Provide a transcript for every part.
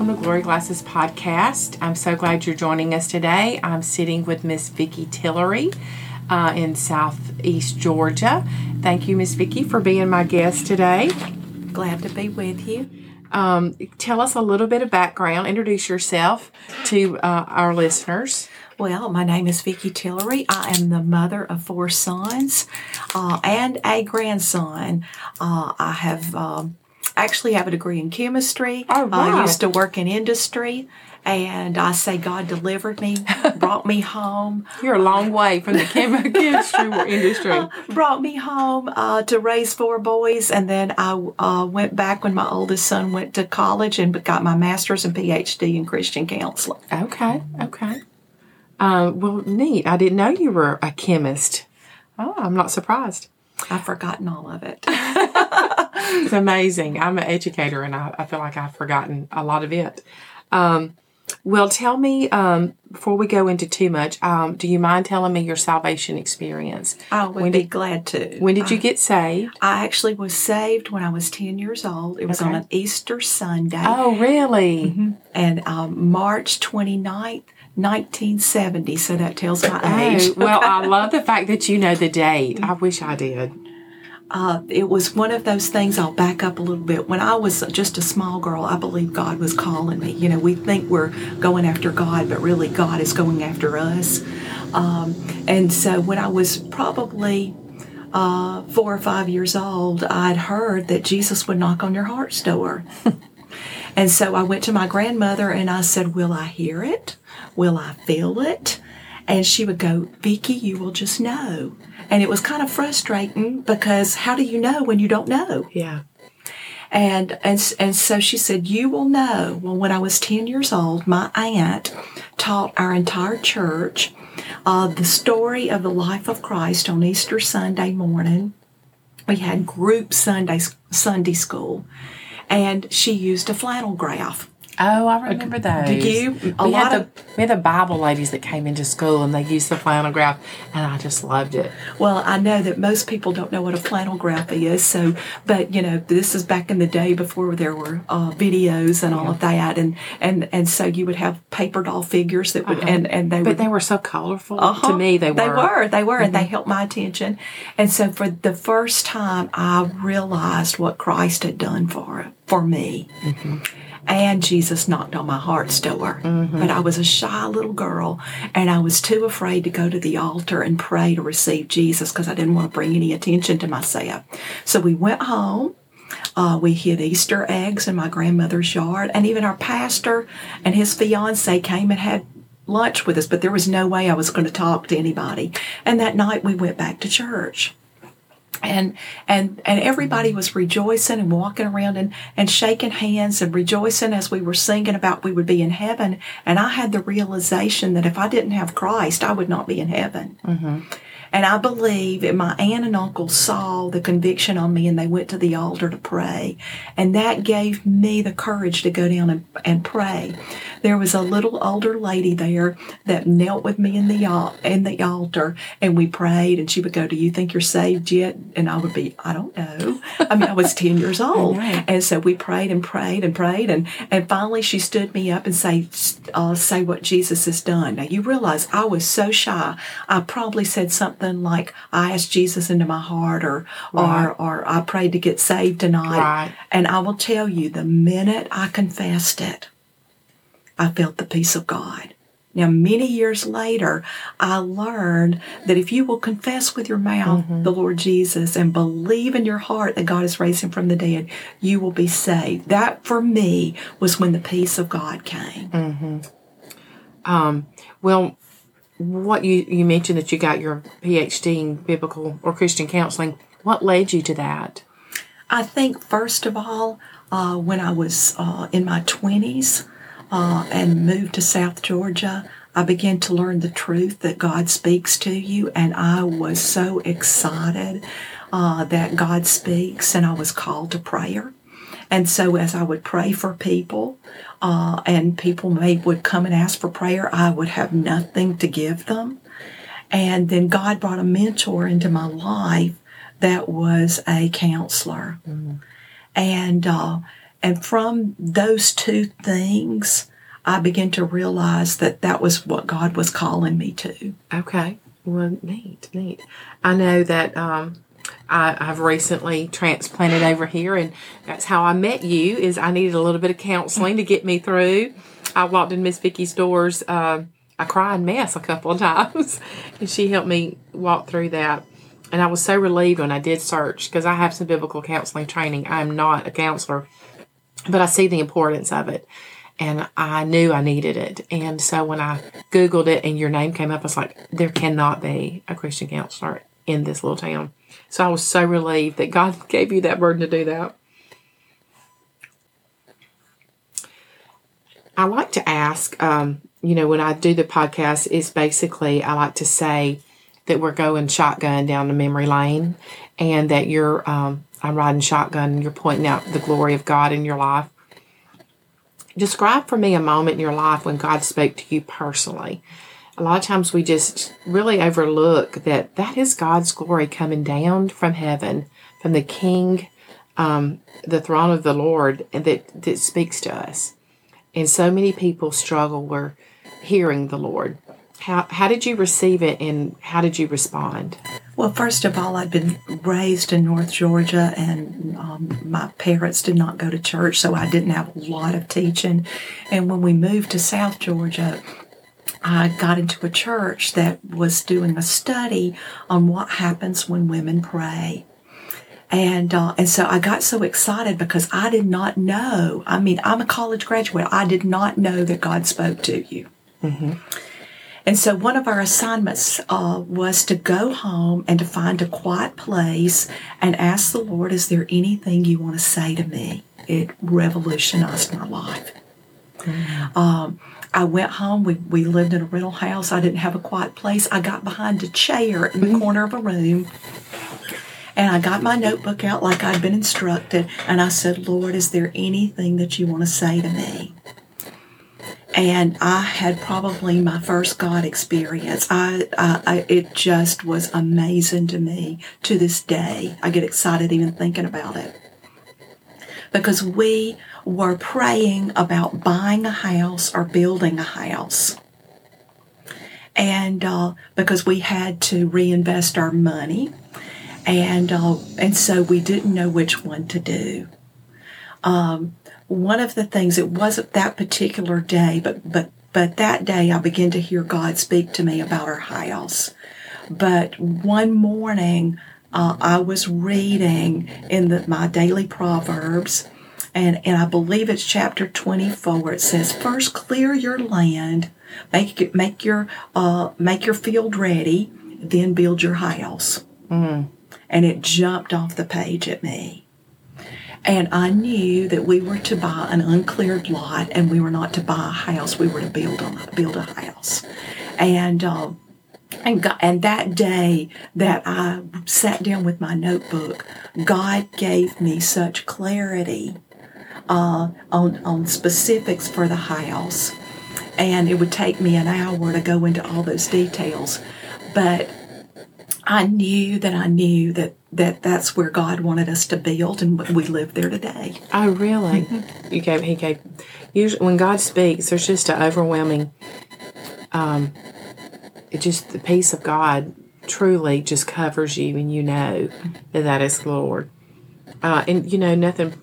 welcome to Glory Glasses Podcast. I'm so glad you're joining us today. I'm sitting with Miss Vicki Tillery uh, in Southeast Georgia. Thank you, Miss Vicki, for being my guest today. Glad to be with you. Um, tell us a little bit of background. Introduce yourself to uh, our listeners. Well, my name is Vicki Tillery. I am the mother of four sons uh, and a grandson. Uh, I have um, actually have a degree in chemistry. Oh, wow. I used to work in industry. And I say God delivered me, brought me home, You're a long way from the chem- chemistry industry. brought me home uh, to raise four boys, and then I uh, went back when my oldest son went to college and got my master's and PhD in Christian counseling. Okay, okay. Uh, well, neat. I didn't know you were a chemist. Oh, I'm not surprised. I've forgotten all of it. It's amazing. I'm an educator and I, I feel like I've forgotten a lot of it. Um, well, tell me, um, before we go into too much, um, do you mind telling me your salvation experience? I would When be did- glad to. When did you get saved? I actually was saved when I was 10 years old. It was on an Easter Sunday. Oh, really? And um, March 29th, 1970. So that tells my Oh, age. well, I love the fact that you know the date. I wish I did. Uh, it was one of those things. I'll back up a little bit. When I was just a small girl, I believe God was calling me. You know, we think we're going after God, but really God is going after us. Um, and so when I was probably uh, four or five years old, I'd heard that Jesus would knock on your heart's door. and so I went to my grandmother and I said, Will I hear it? Will I feel it? And she would go, Vicki, you will just know. And it was kind of frustrating because how do you know when you don't know? Yeah. And and and so she said, "You will know." Well, when I was ten years old, my aunt taught our entire church uh, the story of the life of Christ on Easter Sunday morning. We had group Sunday Sunday school, and she used a flannel graph. Oh, I remember those. Did you? A we lot had of- the we had the Bible ladies that came into school and they used the flannel graph, and I just loved it. Well, I know that most people don't know what a flannel graph is. So, but you know, this is back in the day before there were uh, videos and all of that, and and and so you would have paper doll figures that would and and they Uh-huh. But would. they were so colorful. Uh-huh. To me, they were. Mm-hmm. They were. They were, and they helped my attention. And so, for the first time, I realized what Christ had done for for me. Mm-hmm. And Jesus knocked on my heart's door. Mm-hmm. But I was a shy little girl, and I was too afraid to go to the altar and pray to receive Jesus because I didn't want to bring any attention to myself. So we went home. Uh, we hid Easter eggs in my grandmother's yard, and even our pastor and his fiance came and had lunch with us, but there was no way I was going to talk to anybody. And that night we went back to church. And and and everybody was rejoicing and walking around and, and shaking hands and rejoicing as we were singing about we would be in heaven. And I had the realization that if I didn't have Christ, I would not be in heaven. Mm-hmm. And I believe that my aunt and uncle saw the conviction on me and they went to the altar to pray. And that gave me the courage to go down and, and pray. There was a little older lady there that knelt with me in the al- in the altar and we prayed and she would go, Do you think you're saved yet? And I would be, I don't know. I mean, I was 10 years old. And so we prayed and prayed and prayed and, and finally she stood me up and say, uh, say what Jesus has done. Now you realize I was so shy. I probably said something like, I asked Jesus into my heart or, Right. or, or I prayed to get saved tonight. Right. And I will tell you, the minute I confessed it, I felt the peace of God. Now, many years later, I learned that if you will confess with your mouth the Lord Jesus and believe in your heart that God has raised him from the dead, you will be saved. That, for me, was when the peace of God came. Well, what you you mentioned that you got your PhD in biblical or Christian counseling. What led you to that? I think, first of all, uh, when I was uh, in my 20s uh, and moved to South Georgia, I began to learn the truth that God speaks to you, and I was so excited uh, that God speaks, and I was called to prayer. And so, as I would pray for people, uh, and people may would come and ask for prayer, I would have nothing to give them. And then God brought a mentor into my life that was a counselor. And uh, and from those two things, I began to realize that that was what God was calling me to. Okay. Well, neat, neat. I know that um, I, I've recently transplanted over here, and that's how I met you. Is I needed a little bit of counseling to get me through. I walked in Miss Vicki's doors, uh, a crying mess a couple of times, and she helped me walk through that. And I was so relieved when I did search because I have some biblical counseling training. I'm not a counselor, but I see the importance of it. And I knew I needed it. And so when I Googled it and your name came up, I was like, there cannot be a Christian counselor in this little town. So I was so relieved that God gave you that burden to do that. I like to ask, um, you know, when I do the podcast, is basically I like to say that we're going shotgun down the memory lane and that you're, um, I'm riding shotgun and you're pointing out the glory of God in your life. Describe for me a moment in your life when God spoke to you personally. A lot of times we just really overlook that that is God's glory coming down from heaven, from the King, um, the throne of the Lord, and that, that speaks to us. And so many people struggle with hearing the Lord. How, how did you receive it and how did you respond? Well, first of all, I'd been raised in North Georgia, and um, my parents did not go to church, so I didn't have a lot of teaching. And when we moved to South Georgia, I got into a church that was doing a study on what happens when women pray. And uh, and so I got so excited because I did not know. I mean, I'm a college graduate. I did not know that God spoke to you. Mm-hmm. And so one of our assignments uh, was to go home and to find a quiet place and ask the Lord, "Is there anything you want to say to me?" It revolutionized my life. Mm-hmm. Um, I went home. We, we lived in a rental house. I didn't have a quiet place. I got behind a chair in the mm-hmm. corner of a room and I got my notebook out like I'd been instructed. And I said, Lord, is there anything that you want to say to me? And I had probably my first God experience. I, I, I, it just was amazing to me to this day. I get excited even thinking about it because we were praying about buying a house or building a house. And uh, because we had to reinvest our money, and uh, and so we didn't know which one to do. Um, one of the things it wasn't that particular day, but but but that day I began to hear God speak to me about our house. But one morning uh, I was reading in the, my daily proverbs, and and I believe it's chapter twenty four. It says, "First clear your land, make make your uh, make your field ready, then build your house." Mm. And it jumped off the page at me. And I knew that we were to buy an uncleared lot and we were not to buy a house. We were to build a, build a house. And, uh, and, God, and that day that I sat down with my notebook, God gave me such clarity uh, on, on specifics for the house. And it would take me an hour to go into all those details. But I knew that I knew that that that's where God wanted us to build, and we live there today. Oh, really? Mm-hmm. You gave He gave. Usually, when God speaks, there's just an overwhelming. Um, it just the peace of God truly just covers you, and you know that that is the Lord. Uh, and you know nothing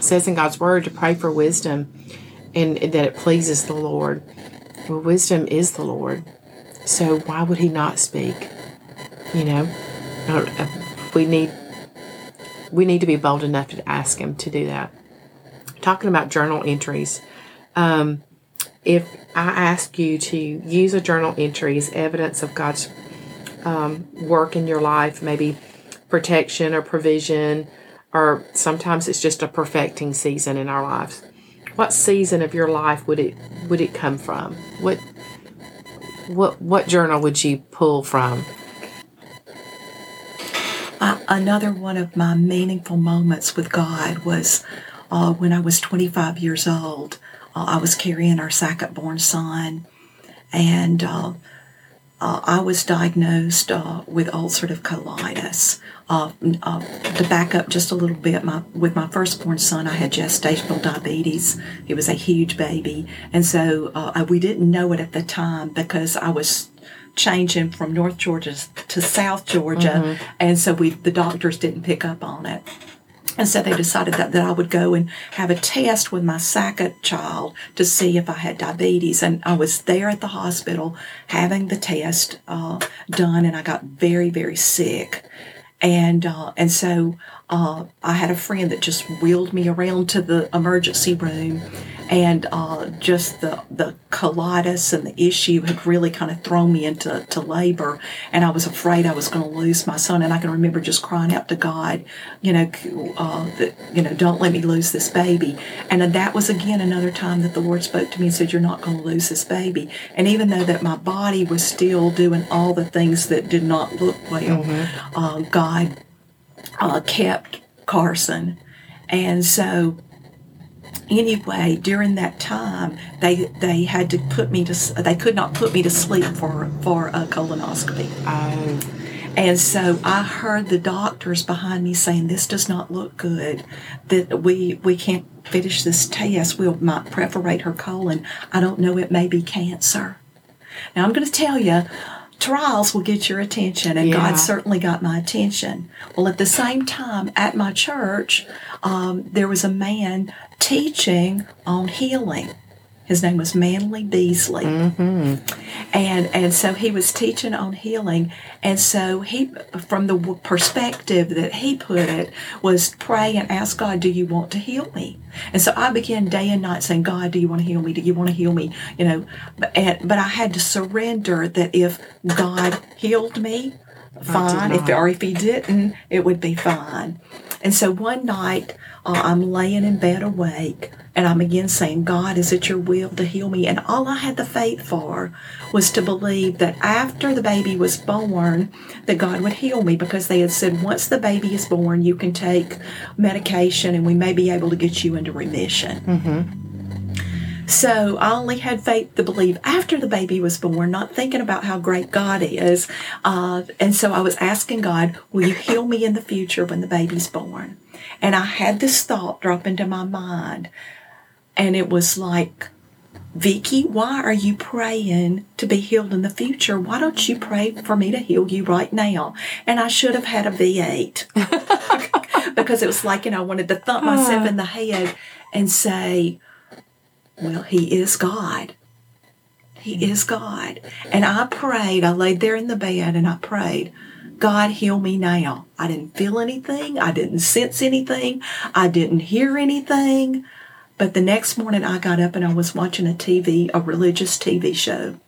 says in God's word to pray for wisdom, and that it pleases the Lord. Well, wisdom is the Lord, so why would He not speak? You know, we need we need to be bold enough to ask him to do that. Talking about journal entries, um, if I ask you to use a journal entry as evidence of God's um, work in your life, maybe protection or provision, or sometimes it's just a perfecting season in our lives. What season of your life would it would it come from? What what what journal would you pull from? Uh, another one of my meaningful moments with God was uh, when I was 25 years old. Uh, I was carrying our second born son, and uh, uh, I was diagnosed uh, with ulcerative colitis. Uh, to back up just a little bit, my with my firstborn son, I had gestational diabetes. He was a huge baby, and so we didn't know it at the time because I was changing from North Georgia to South Georgia, and so we the doctors didn't pick up on it. And so they decided that, that I would go and have a test with my second child to see if I had diabetes. And I was there at the hospital having the test uh, done, and I got very, very sick. And uh, and so uh, I had a friend that just wheeled me around to the emergency room, and uh, just the the colitis and the issue had really kind of thrown me into to labor, and I was afraid I was going to lose my son. And I can remember just crying out to God, you know, uh, that, you know, don't let me lose this baby. And that was again another time that the Lord spoke to me and said, "You're not going to lose this baby." And even though that my body was still doing all the things that did not look well, uh, God uh, kept Carson. And so, anyway, during that time, they they had to put me to they could not put me to sleep for for a colonoscopy. Oh, And so I heard the doctors behind me saying, "This does not look good. That we we can't finish this test. We might perforate her colon. I don't know. It may be cancer." Now I'm going to tell you, trials will get your attention, and Yeah. God certainly got my attention. Well, at the same time, at my church, um, there was a man teaching on healing. His name was Manley Beasley, and and so he was teaching on healing, and so he, from the perspective that he put it, was pray and ask God, "Do you want to heal me?" And so I began day and night saying, "God, do you want to heal me? Do you want to heal me?" You know, but and, but I had to surrender that if God healed me, fine. If or if He didn't, it would be fine. And so one night, uh, I'm laying in bed awake, and I'm again saying, God, is it your will to heal me? And all I had the faith for was to believe that after the baby was born, that God would heal me because they had said, once the baby is born, you can take medication and we may be able to get you into remission. So I only had faith to believe after the baby was born, not thinking about how great God is. Uh, and so I was asking God, will you heal me in the future when the baby's born? And I had this thought drop into my mind. And it was like, Vicki, why are you praying to be healed in the future? Why don't you pray for me to heal you right now? And I should have had a V8 because it was like, you know, I wanted to thump myself in the head and say, well, He is God. He is God. And I prayed, I laid there in the bed and I prayed, God, heal me now. I didn't feel anything. I didn't sense anything. I didn't hear anything. But the next morning I got up and I was watching a TV, a religious TV show.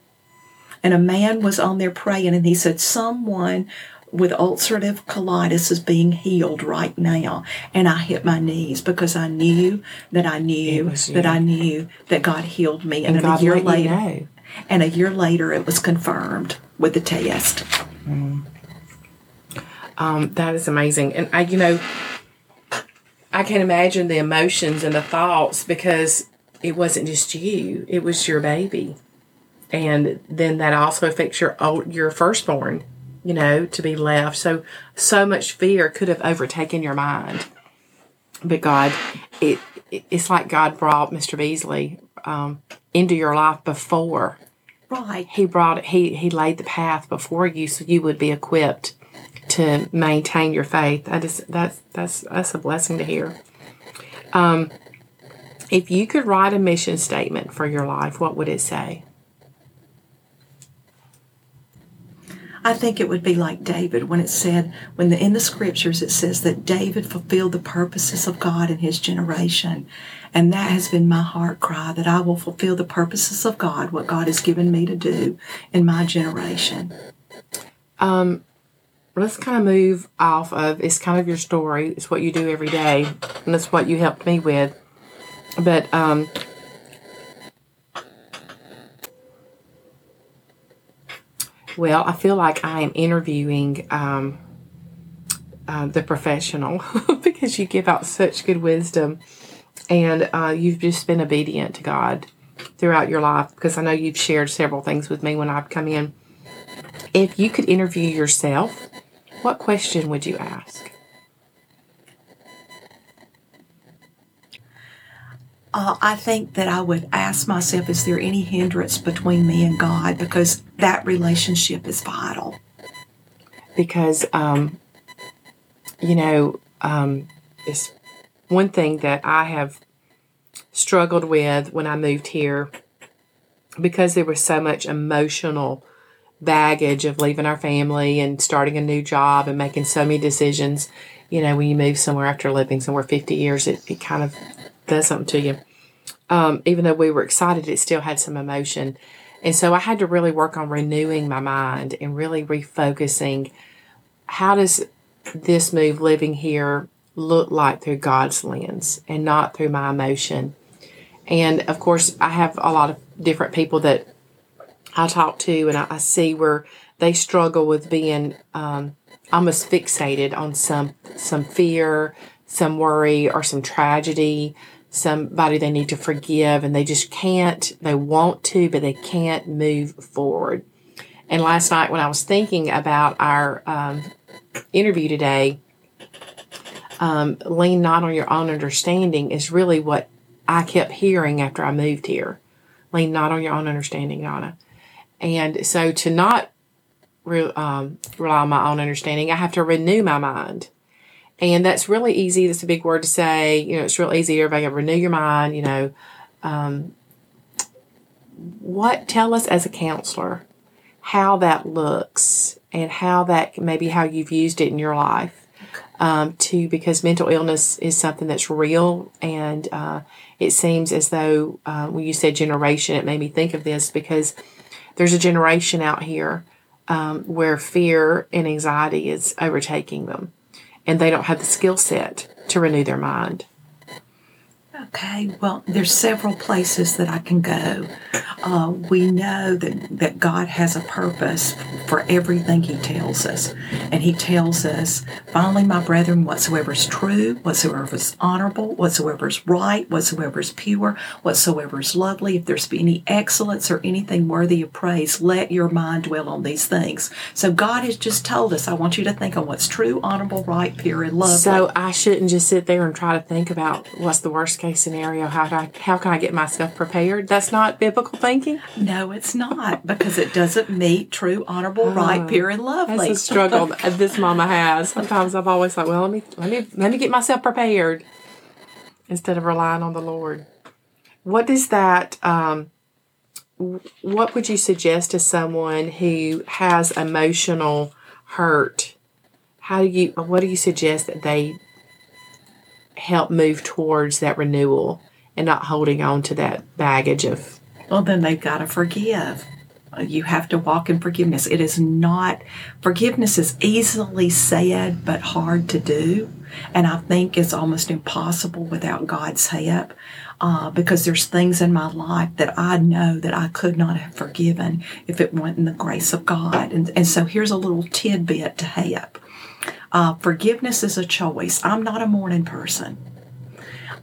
And a man was on there praying and he said, Someone with ulcerative colitis is being healed right now. And I hit my knees because I knew that I knew that. I knew that God healed me. And, and a year later, know. and a year later, it was confirmed with the test. Um, that is amazing, and I, you know, I can imagine the emotions and the thoughts because it wasn't just you; it was your baby, and then that also affects your old, your firstborn. You know, to be left so so much fear could have overtaken your mind, but God, it, it it's like God brought Mr. Beasley um, into your life before Right. he brought he he laid the path before you so you would be equipped to maintain your faith that is that's that's that's a blessing to hear um if you could write a mission statement for your life what would it say I think it would be like David when it said, when the, in the scriptures it says that David fulfilled the purposes of God in his generation. And that has been my heart cry that I will fulfill the purposes of God, what God has given me to do in my generation. Um, let's kind of move off of it's kind of your story it's what you do every day and that's what you helped me with but um well i feel like i am interviewing um uh, the professional because you give out such good wisdom and uh, you've just been obedient to god throughout your life because i know you've shared several things with me when i've come in If you could interview yourself, what question would you ask? Uh, I think that I would ask myself, is there any hindrance between me and God? Because that relationship is vital. Because, um, you know, um, it's one thing that I have struggled with when I moved here because there was so much emotional baggage of leaving our family and starting a new job and making so many decisions. You know, when you move somewhere after living somewhere 50 years, it, it kind of does something to you. Um, even though we were excited, it still had some emotion. And so I had to really work on renewing my mind and really refocusing. How does this move living here look like through God's lens and not through my emotion? And of course, I have a lot of different people that I talk to, and I, see where they struggle with being um, almost fixated on some some fear, some worry, or some tragedy, somebody they need to forgive, and they just can't. They want to, but they can't move forward. And last night, when I was thinking about our um, interview today, um, lean not on your own understanding is really what I kept hearing after I moved here. Lean not on your own understanding, Donna. And so to not re- um, rely on my own understanding, I have to renew my mind. And that's really easy. That's a big word to say. You know, it's real easy. Everybody can renew your mind. You know, um, what tell us as a counselor how that looks and how that maybe how you've used it in your life um, to because mental illness is something that's real and uh, it seems as though uh, when you said generation it made me think of this because there's a generation out here um, where fear and anxiety is overtaking them and they don't have the skill set to renew their mind Okay, well, there's several places that I can go. Uh, we know that, that God has a purpose for everything He tells us. And He tells us, finally, my brethren, whatsoever is true, whatsoever is honorable, whatsoever is right, whatsoever is pure, whatsoever is lovely, if there's any excellence or anything worthy of praise, let your mind dwell on these things. So God has just told us, I want you to think on what's true, honorable, right, pure, and lovely. So I shouldn't just sit there and try to think about what's the worst case scenario. How do I, how can I get myself prepared? That's not biblical thinking. no, it's not because it doesn't meet true, honorable, right, pure, and lovely. That's a struggle that this mama has. Sometimes I've always like, well, let me let me let me get myself prepared instead of relying on the Lord. What does that? Um, what would you suggest to someone who has emotional hurt? How do you? What do you suggest that they help move towards that renewal and not holding on to that baggage of Well, then they've got to forgive. You have to walk in forgiveness. It is not, forgiveness is easily said but hard to do. And I think it's almost impossible without God's help uh, because there's things in my life that I know that I could not have forgiven if it wasn't the grace of God. And, and so here's a little tidbit to help. Uh, forgiveness is a choice. I'm not a morning person.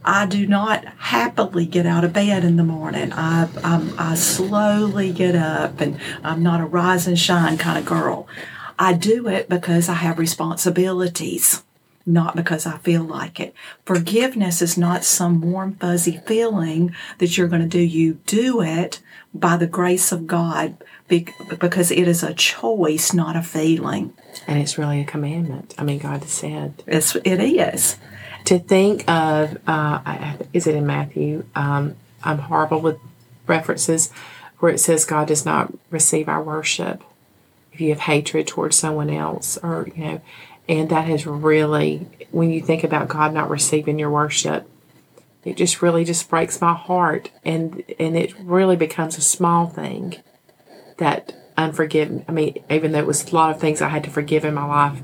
I do not happily get out of bed in the morning. I, I'm, I slowly get up, and I'm not a rise and shine kind of girl. I do it because I have responsibilities, not because I feel like it. Forgiveness is not some warm, fuzzy feeling that you're going to do. You do it by the grace of God because it is a choice, not a feeling. and it's really a commandment. I mean, God has said It's, it is. to think of uh, is it in Matthew? Um, I'm horrible with references where it says God does not receive our worship if you have hatred towards someone else, or you know, and that has really when you think about God not receiving your worship, it just really just breaks my heart, and and it really becomes a small thing that unforgiven. I mean, even though it was a lot of things I had to forgive in my life,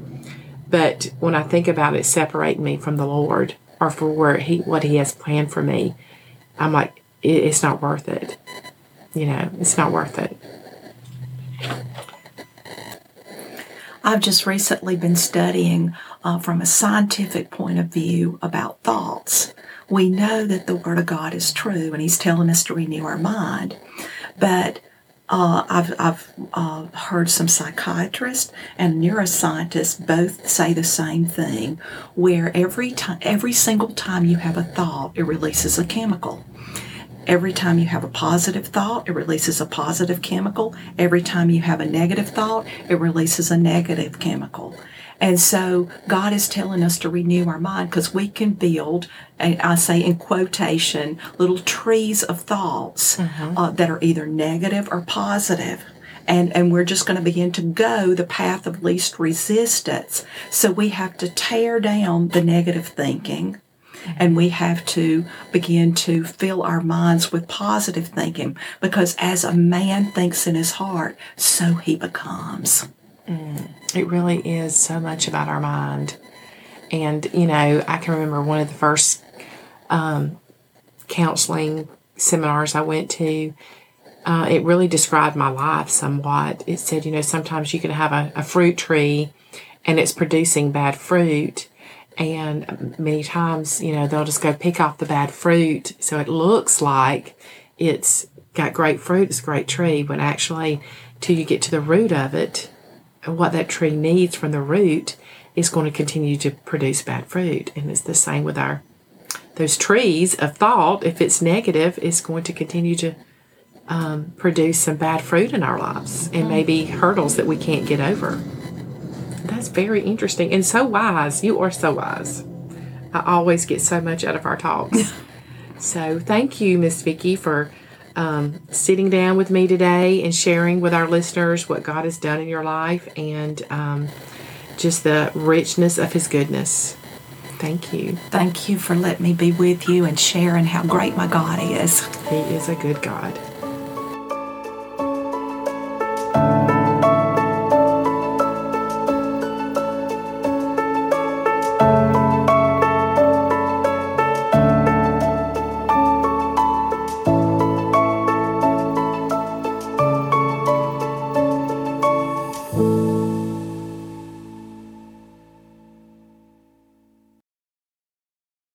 but when I think about it separating me from the Lord or for where He what He has planned for me, I'm like, it, it's not worth it. You know, it's not worth it. I've just recently been studying uh, from a scientific point of view about thoughts. We know that the Word of God is true and He's telling us to renew our mind. But uh, I've, I've uh, heard some psychiatrists and neuroscientists both say the same thing, where every time, every single time you have a thought, it releases a chemical. Every time you have a positive thought, it releases a positive chemical. Every time you have a negative thought, it releases a negative chemical. And so God is telling us to renew our mind because we can build, I say in quotation, little trees of thoughts mm-hmm. uh, that are either negative or positive. And, and we're just going to begin to go the path of least resistance. So we have to tear down the negative thinking and we have to begin to fill our minds with positive thinking because as a man thinks in his heart, so he becomes. Mm, it really is so much about our mind. And, you know, I can remember one of the first um, counseling seminars I went to. Uh, it really described my life somewhat. It said, you know, sometimes you can have a, a fruit tree and it's producing bad fruit. And many times, you know, they'll just go pick off the bad fruit. So it looks like it's got great fruit, it's a great tree, but actually, till you get to the root of it, what that tree needs from the root is going to continue to produce bad fruit. And it's the same with our those trees of thought. If it's negative, it's going to continue to um, produce some bad fruit in our lives and maybe hurdles that we can't get over. That's very interesting and so wise. You are so wise. I always get so much out of our talks. so thank you, Miss Vicki, for um, sitting down with me today and sharing with our listeners what God has done in your life and um, just the richness of His goodness. Thank you. Thank you for letting me be with you and sharing how great my God is. He is a good God.